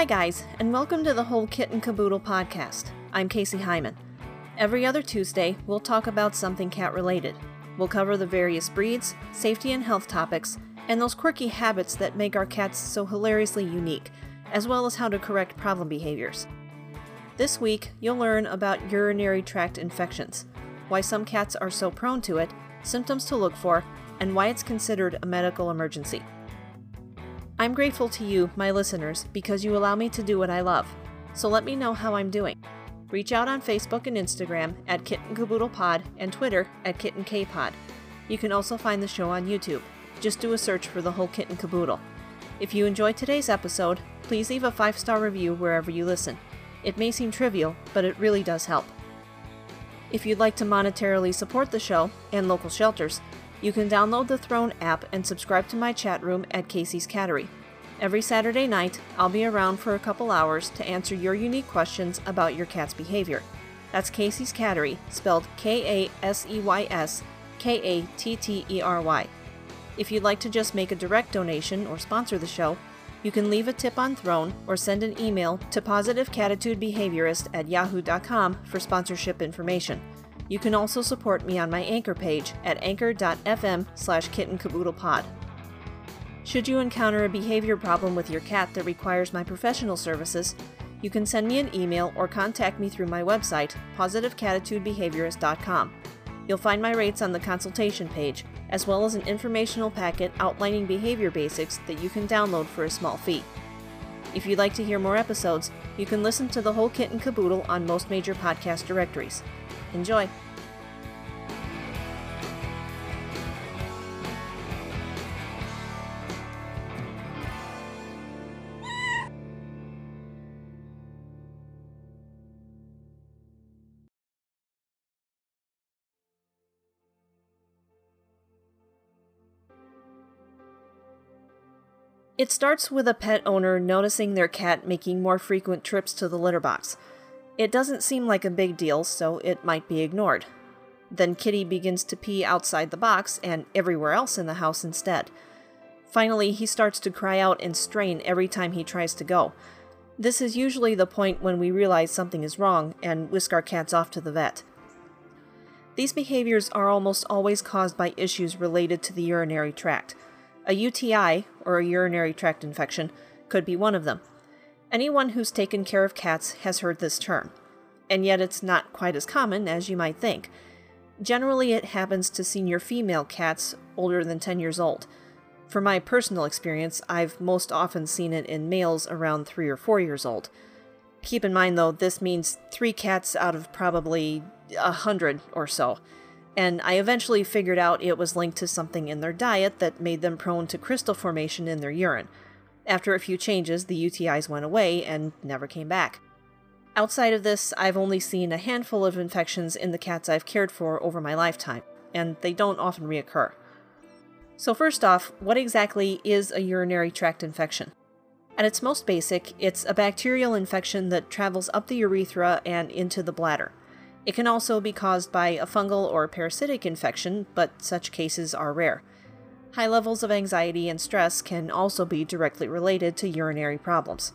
Hi, guys, and welcome to the Whole Kit and Caboodle podcast. I'm Casey Hyman. Every other Tuesday, we'll talk about something cat related. We'll cover the various breeds, safety and health topics, and those quirky habits that make our cats so hilariously unique, as well as how to correct problem behaviors. This week, you'll learn about urinary tract infections, why some cats are so prone to it, symptoms to look for, and why it's considered a medical emergency. I'm grateful to you, my listeners, because you allow me to do what I love. So let me know how I'm doing. Reach out on Facebook and Instagram at Kitten Caboodle Pod and Twitter at Kitten K Pod. You can also find the show on YouTube. Just do a search for the whole Kitten Caboodle. If you enjoyed today's episode, please leave a five star review wherever you listen. It may seem trivial, but it really does help. If you'd like to monetarily support the show and local shelters, you can download the Throne app and subscribe to my chat room at Casey's Cattery. Every Saturday night, I'll be around for a couple hours to answer your unique questions about your cat's behavior. That's Casey's Cattery, spelled K A S E Y S K A T T E R Y. If you'd like to just make a direct donation or sponsor the show, you can leave a tip on Throne or send an email to positivecatitudebehaviorist at yahoo.com for sponsorship information. You can also support me on my Anchor page at anchor.fm slash kittenkaboodlepod. Should you encounter a behavior problem with your cat that requires my professional services, you can send me an email or contact me through my website, positivecatitudebehaviorist.com. You'll find my rates on the consultation page, as well as an informational packet outlining behavior basics that you can download for a small fee. If you'd like to hear more episodes, you can listen to the whole kit and caboodle on most major podcast directories. Enjoy! It starts with a pet owner noticing their cat making more frequent trips to the litter box. It doesn't seem like a big deal, so it might be ignored. Then Kitty begins to pee outside the box and everywhere else in the house instead. Finally, he starts to cry out and strain every time he tries to go. This is usually the point when we realize something is wrong and whisk our cats off to the vet. These behaviors are almost always caused by issues related to the urinary tract. A UTI, or a urinary tract infection, could be one of them. Anyone who's taken care of cats has heard this term, and yet it's not quite as common as you might think. Generally, it happens to senior female cats older than 10 years old. For my personal experience, I've most often seen it in males around 3 or 4 years old. Keep in mind, though, this means 3 cats out of probably a 100 or so. And I eventually figured out it was linked to something in their diet that made them prone to crystal formation in their urine. After a few changes, the UTIs went away and never came back. Outside of this, I've only seen a handful of infections in the cats I've cared for over my lifetime, and they don't often reoccur. So, first off, what exactly is a urinary tract infection? At its most basic, it's a bacterial infection that travels up the urethra and into the bladder. It can also be caused by a fungal or parasitic infection, but such cases are rare. High levels of anxiety and stress can also be directly related to urinary problems.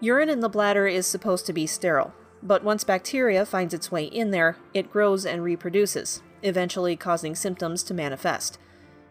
Urine in the bladder is supposed to be sterile, but once bacteria finds its way in there, it grows and reproduces, eventually causing symptoms to manifest.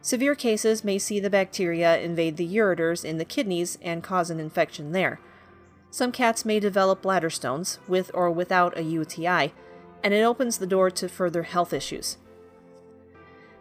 Severe cases may see the bacteria invade the ureters in the kidneys and cause an infection there. Some cats may develop bladder stones, with or without a UTI, and it opens the door to further health issues.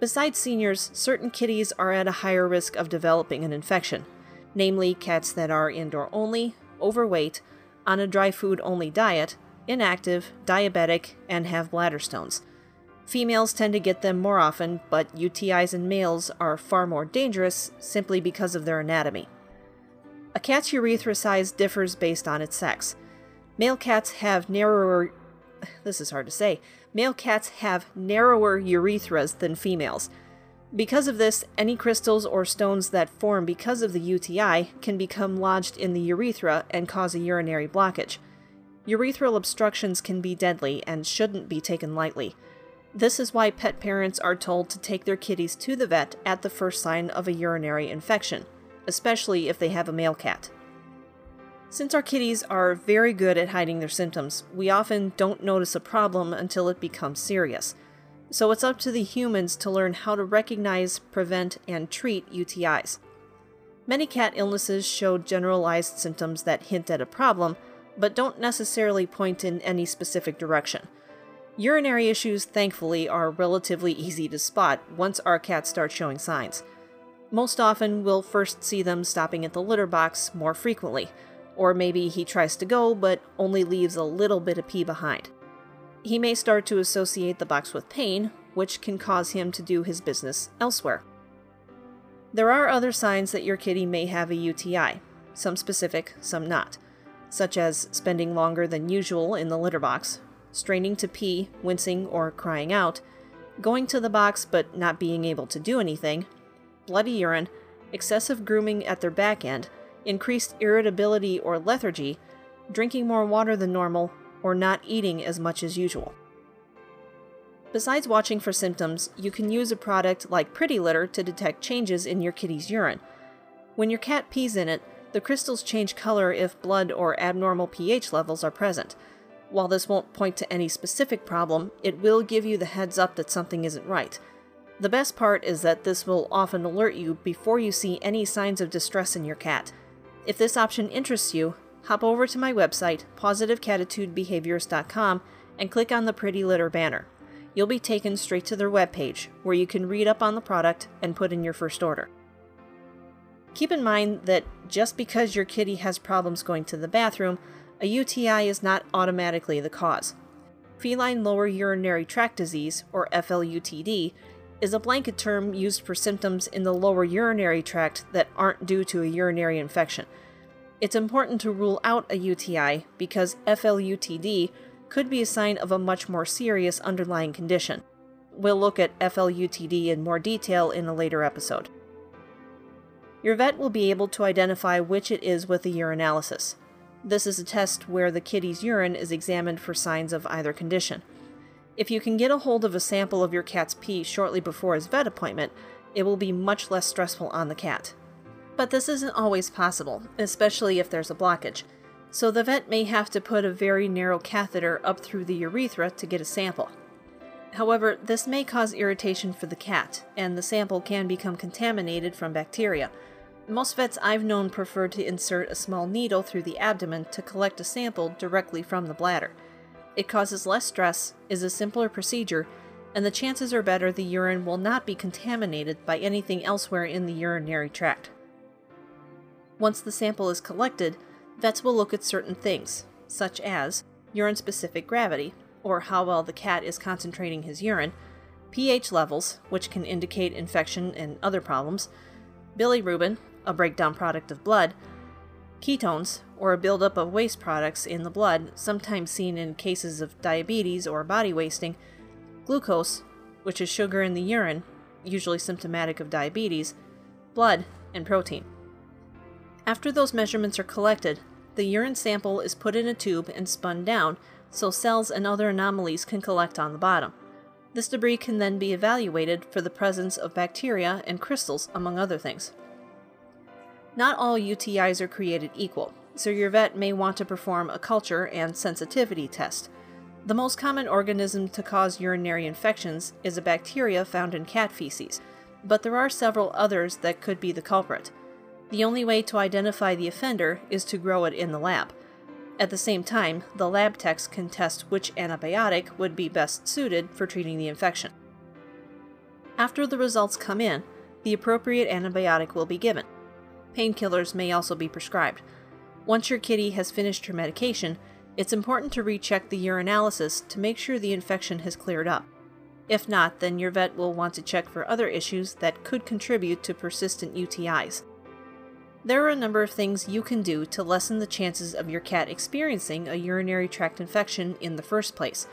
Besides seniors, certain kitties are at a higher risk of developing an infection, namely cats that are indoor only, overweight, on a dry food only diet, inactive, diabetic, and have bladder stones. Females tend to get them more often, but UTIs in males are far more dangerous simply because of their anatomy. A cat's urethra size differs based on its sex. Male cats have narrower this is hard to say. Male cats have narrower urethras than females. Because of this, any crystals or stones that form because of the UTI can become lodged in the urethra and cause a urinary blockage. Urethral obstructions can be deadly and shouldn't be taken lightly. This is why pet parents are told to take their kitties to the vet at the first sign of a urinary infection, especially if they have a male cat. Since our kitties are very good at hiding their symptoms, we often don't notice a problem until it becomes serious. So it's up to the humans to learn how to recognize, prevent, and treat UTIs. Many cat illnesses show generalized symptoms that hint at a problem, but don't necessarily point in any specific direction. Urinary issues, thankfully, are relatively easy to spot once our cats start showing signs. Most often, we'll first see them stopping at the litter box more frequently, or maybe he tries to go but only leaves a little bit of pee behind. He may start to associate the box with pain, which can cause him to do his business elsewhere. There are other signs that your kitty may have a UTI, some specific, some not, such as spending longer than usual in the litter box, straining to pee, wincing, or crying out, going to the box but not being able to do anything, bloody urine, excessive grooming at their back end, increased irritability or lethargy, drinking more water than normal, or not eating as much as usual. Besides watching for symptoms, you can use a product like Pretty Litter to detect changes in your kitty's urine. When your cat pees in it, the crystals change color if blood or abnormal pH levels are present. While this won't point to any specific problem, it will give you the heads up that something isn't right. The best part is that this will often alert you before you see any signs of distress in your cat. If this option interests you, hop over to my website, positivecatitudebehaviorist.com, and click on the Pretty Litter banner. You'll be taken straight to their webpage, where you can read up on the product and put in your first order. Keep in mind that just because your kitty has problems going to the bathroom, a UTI is not automatically the cause. Feline lower urinary tract disease, or FLUTD, is a blanket term used for symptoms in the lower urinary tract that aren't due to a urinary infection. It's important to rule out a UTI because FLUTD could be a sign of a much more serious underlying condition. We'll look at FLUTD in more detail in a later episode. Your vet will be able to identify which it is with a urinalysis. This is a test where the kitty's urine is examined for signs of either condition. If you can get a hold of a sample of your cat's pee shortly before his vet appointment, it will be much less stressful on the cat. But this isn't always possible, especially if there's a blockage, so the vet may have to put a very narrow catheter up through the urethra to get a sample. However, this may cause irritation for the cat, and the sample can become contaminated from bacteria. Most vets I've known prefer to insert a small needle through the abdomen to collect a sample directly from the bladder. It causes less stress, is a simpler procedure, and the chances are better the urine will not be contaminated by anything elsewhere in the urinary tract. Once the sample is collected, vets will look at certain things, such as urine specific gravity, or how well the cat is concentrating his urine, pH levels, which can indicate infection and other problems, bilirubin, a breakdown product of blood, ketones, or a buildup of waste products in the blood, sometimes seen in cases of diabetes or body wasting, glucose, which is sugar in the urine, usually symptomatic of diabetes, blood, and protein. After those measurements are collected, the urine sample is put in a tube and spun down so cells and other anomalies can collect on the bottom. This debris can then be evaluated for the presence of bacteria and crystals, among other things. Not all UTIs are created equal, so your vet may want to perform a culture and sensitivity test. The most common organism to cause urinary infections is a bacteria found in cat feces, but there are several others that could be the culprit. The only way to identify the offender is to grow it in the lab. At the same time, the lab techs can test which antibiotic would be best suited for treating the infection. After the results come in, the appropriate antibiotic will be given. Painkillers may also be prescribed. Once your kitty has finished her medication, it's important to recheck the urinalysis to make sure the infection has cleared up. If not, then your vet will want to check for other issues that could contribute to persistent UTIs. There are a number of things you can do to lessen the chances of your cat experiencing a urinary tract infection in the first place.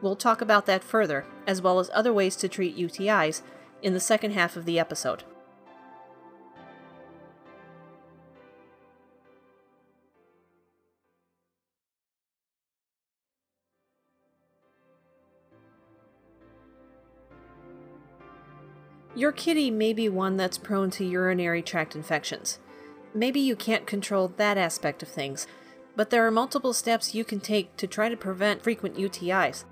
We'll talk about that further, as well as other ways to treat UTIs, in the second half of the episode. Your kitty may be one that's prone to urinary tract infections. Maybe you can't control that aspect of things, but there are multiple steps you can take to try to prevent frequent UTIs.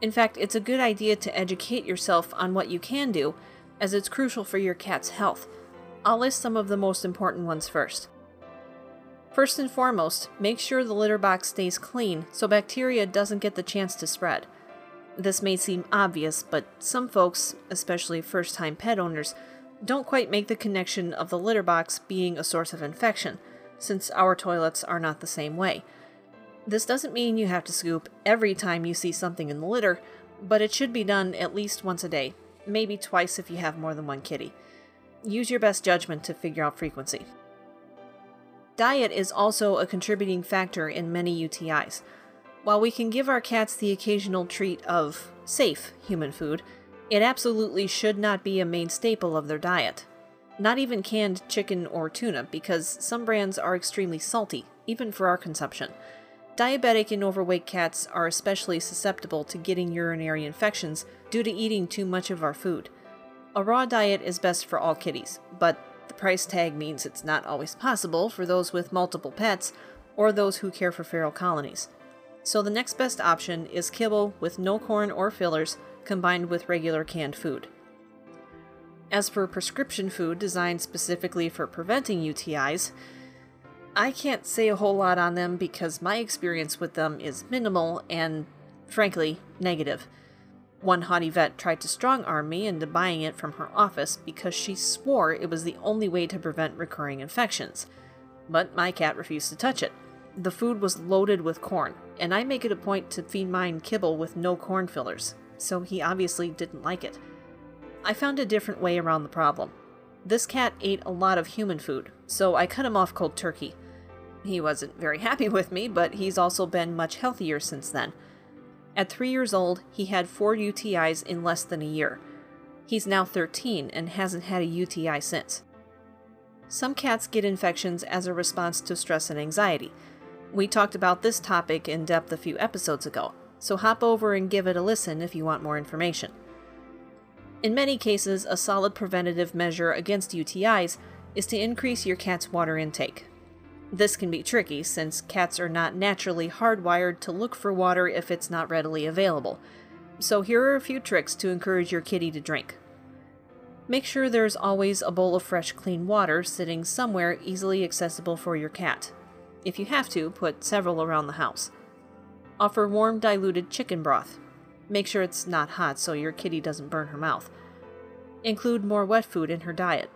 In fact, it's a good idea to educate yourself on what you can do, as it's crucial for your cat's health. I'll list some of the most important ones first. First and foremost, make sure the litter box stays clean so bacteria doesn't get the chance to spread. This may seem obvious, but some folks, especially first time pet owners, don't quite make the connection of the litter box being a source of infection, since our toilets are not the same way. This doesn't mean you have to scoop every time you see something in the litter, but it should be done at least once a day, maybe twice if you have more than one kitty. Use your best judgment to figure out frequency. Diet is also a contributing factor in many UTIs. While we can give our cats the occasional treat of safe human food, it absolutely should not be a main staple of their diet. Not even canned chicken or tuna, because some brands are extremely salty, even for our consumption. Diabetic and overweight cats are especially susceptible to getting urinary infections due to eating too much of our food. A raw diet is best for all kitties, but the price tag means it's not always possible for those with multiple pets or those who care for feral colonies. So the next best option is kibble with no corn or fillers combined with regular canned food. As for prescription food designed specifically for preventing UTIs, I can't say a whole lot on them because my experience with them is minimal and, frankly, negative. One haughty vet tried to strong arm me into buying it from her office because she swore it was the only way to prevent recurring infections. But my cat refused to touch it. The food was loaded with corn, and I make it a point to feed mine kibble with no corn fillers, so he obviously didn't like it. I found a different way around the problem. This cat ate a lot of human food, so I cut him off cold turkey. He wasn't very happy with me, but he's also been much healthier since then. At three years old, he had four UTIs in less than a year. He's now 13 and hasn't had a UTI since. Some cats get infections as a response to stress and anxiety. We talked about this topic in depth a few episodes ago, so hop over and give it a listen if you want more information. In many cases, a solid preventative measure against UTIs is to increase your cat's water intake. This can be tricky since cats are not naturally hardwired to look for water if it's not readily available. So here are a few tricks to encourage your kitty to drink. Make sure there's always a bowl of fresh clean water sitting somewhere easily accessible for your cat. If you have to, put several around the house. Offer warm diluted chicken broth. Make sure it's not hot so your kitty doesn't burn her mouth. Include more wet food in her diet.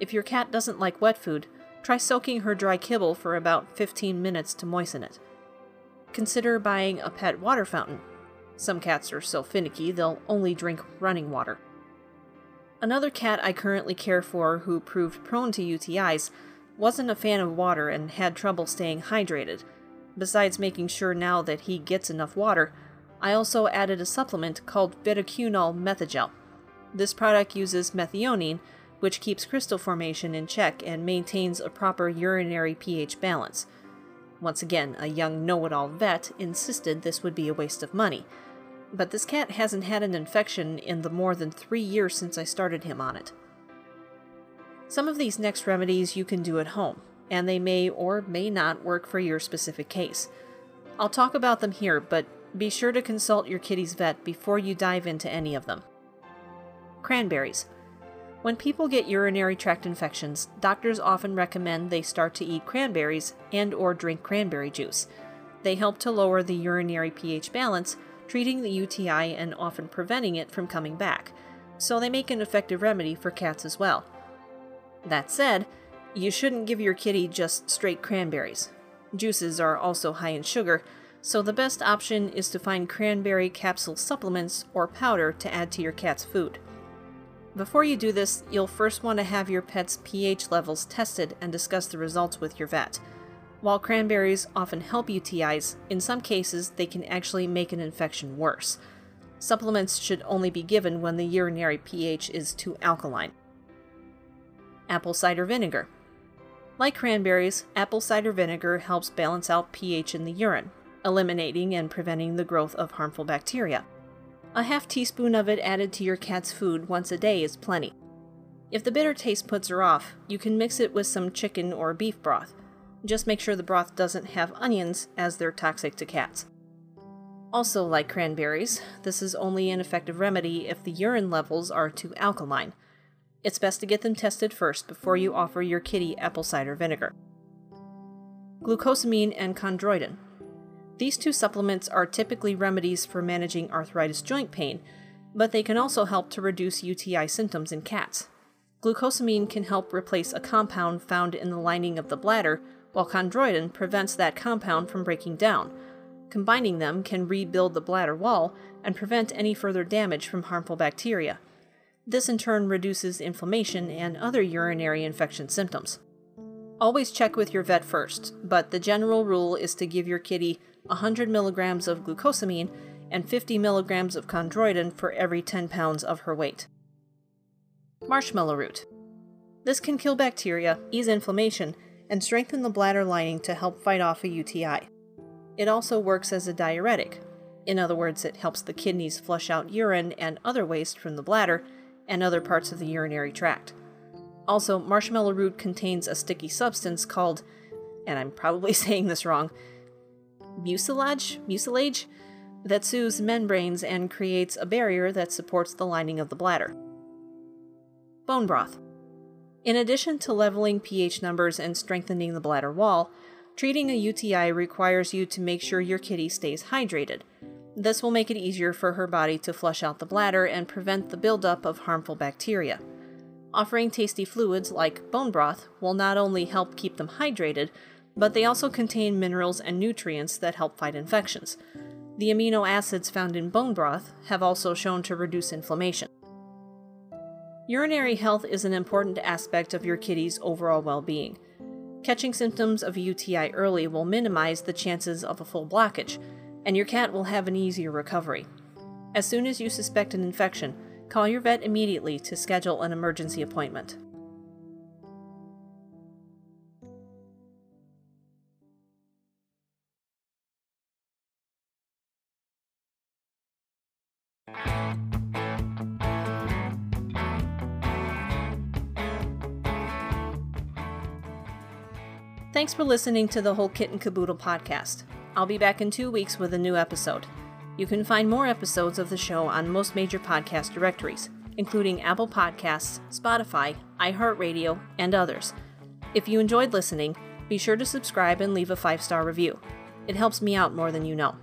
If your cat doesn't like wet food, Try soaking her dry kibble for about 15 minutes to moisten it. Consider buying a pet water fountain. Some cats are so finicky they'll only drink running water. Another cat I currently care for who proved prone to UTIs wasn't a fan of water and had trouble staying hydrated. Besides making sure now that he gets enough water, I also added a supplement called Vetoquinol Methigel. This product uses methionine, which keeps crystal formation in check and maintains a proper urinary pH balance. Once again, a young know it all vet insisted this would be a waste of money. But this cat hasn't had an infection in the more than three years since I started him on it. Some of these next remedies you can do at home, and they may or may not work for your specific case. I'll talk about them here, but be sure to consult your kitty's vet before you dive into any of them. Cranberries. When people get urinary tract infections, doctors often recommend they start to eat cranberries and or drink cranberry juice. They help to lower the urinary pH balance, treating the UTI and often preventing it from coming back. So they make an effective remedy for cats as well. That said, you shouldn't give your kitty just straight cranberries. Juices are also high in sugar, so the best option is to find cranberry capsule supplements or powder to add to your cat's food. Before you do this, you'll first want to have your pet's pH levels tested and discuss the results with your vet. While cranberries often help UTIs, in some cases they can actually make an infection worse. Supplements should only be given when the urinary pH is too alkaline. Apple cider vinegar. Like cranberries, apple cider vinegar helps balance out pH in the urine, eliminating and preventing the growth of harmful bacteria. A half teaspoon of it added to your cat's food once a day is plenty. If the bitter taste puts her off, you can mix it with some chicken or beef broth. Just make sure the broth doesn't have onions, as they're toxic to cats. Also, like cranberries, this is only an effective remedy if the urine levels are too alkaline. It's best to get them tested first before you offer your kitty apple cider vinegar. Glucosamine and chondroitin. These two supplements are typically remedies for managing arthritis joint pain, but they can also help to reduce UTI symptoms in cats. Glucosamine can help replace a compound found in the lining of the bladder, while chondroitin prevents that compound from breaking down. Combining them can rebuild the bladder wall and prevent any further damage from harmful bacteria. This in turn reduces inflammation and other urinary infection symptoms. Always check with your vet first, but the general rule is to give your kitty 100 milligrams of glucosamine and 50 milligrams of chondroitin for every 10 pounds of her weight. Marshmallow root. This can kill bacteria, ease inflammation, and strengthen the bladder lining to help fight off a UTI. It also works as a diuretic. In other words, it helps the kidneys flush out urine and other waste from the bladder and other parts of the urinary tract. Also, marshmallow root contains a sticky substance called, and I'm probably saying this wrong, mucilage, mucilage that soothes membranes and creates a barrier that supports the lining of the bladder. Bone broth. In addition to leveling pH numbers and strengthening the bladder wall, treating a UTI requires you to make sure your kitty stays hydrated. This will make it easier for her body to flush out the bladder and prevent the buildup of harmful bacteria. Offering tasty fluids like bone broth will not only help keep them hydrated, but they also contain minerals and nutrients that help fight infections. The amino acids found in bone broth have also shown to reduce inflammation. Urinary health is an important aspect of your kitty's overall well being. Catching symptoms of UTI early will minimize the chances of a full blockage, and your cat will have an easier recovery. As soon as you suspect an infection, call your vet immediately to schedule an emergency appointment. Thanks for listening to the Whole Kitten Caboodle podcast. I'll be back in two weeks with a new episode. You can find more episodes of the show on most major podcast directories, including Apple Podcasts, Spotify, iHeartRadio, and others. If you enjoyed listening, be sure to subscribe and leave a five star review. It helps me out more than you know.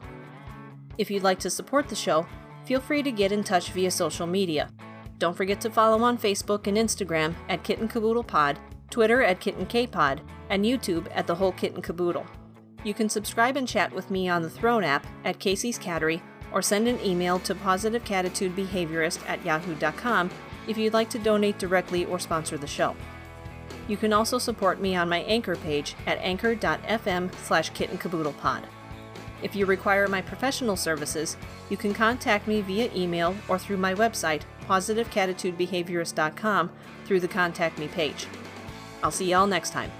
If you'd like to support the show, feel free to get in touch via social media. Don't forget to follow on Facebook and Instagram at Kitten Caboodle Pod, Twitter at Kitten K Pod, and YouTube at The Whole Kitten Caboodle. You can subscribe and chat with me on the Throne app at Casey's Cattery or send an email to positivecatitudebehaviorist at yahoo.com if you'd like to donate directly or sponsor the show. You can also support me on my Anchor page at anchor.fm slash kittenkaboodlepod. If you require my professional services, you can contact me via email or through my website, positivecatitudebehaviorist.com, through the Contact Me page. I'll see y'all next time.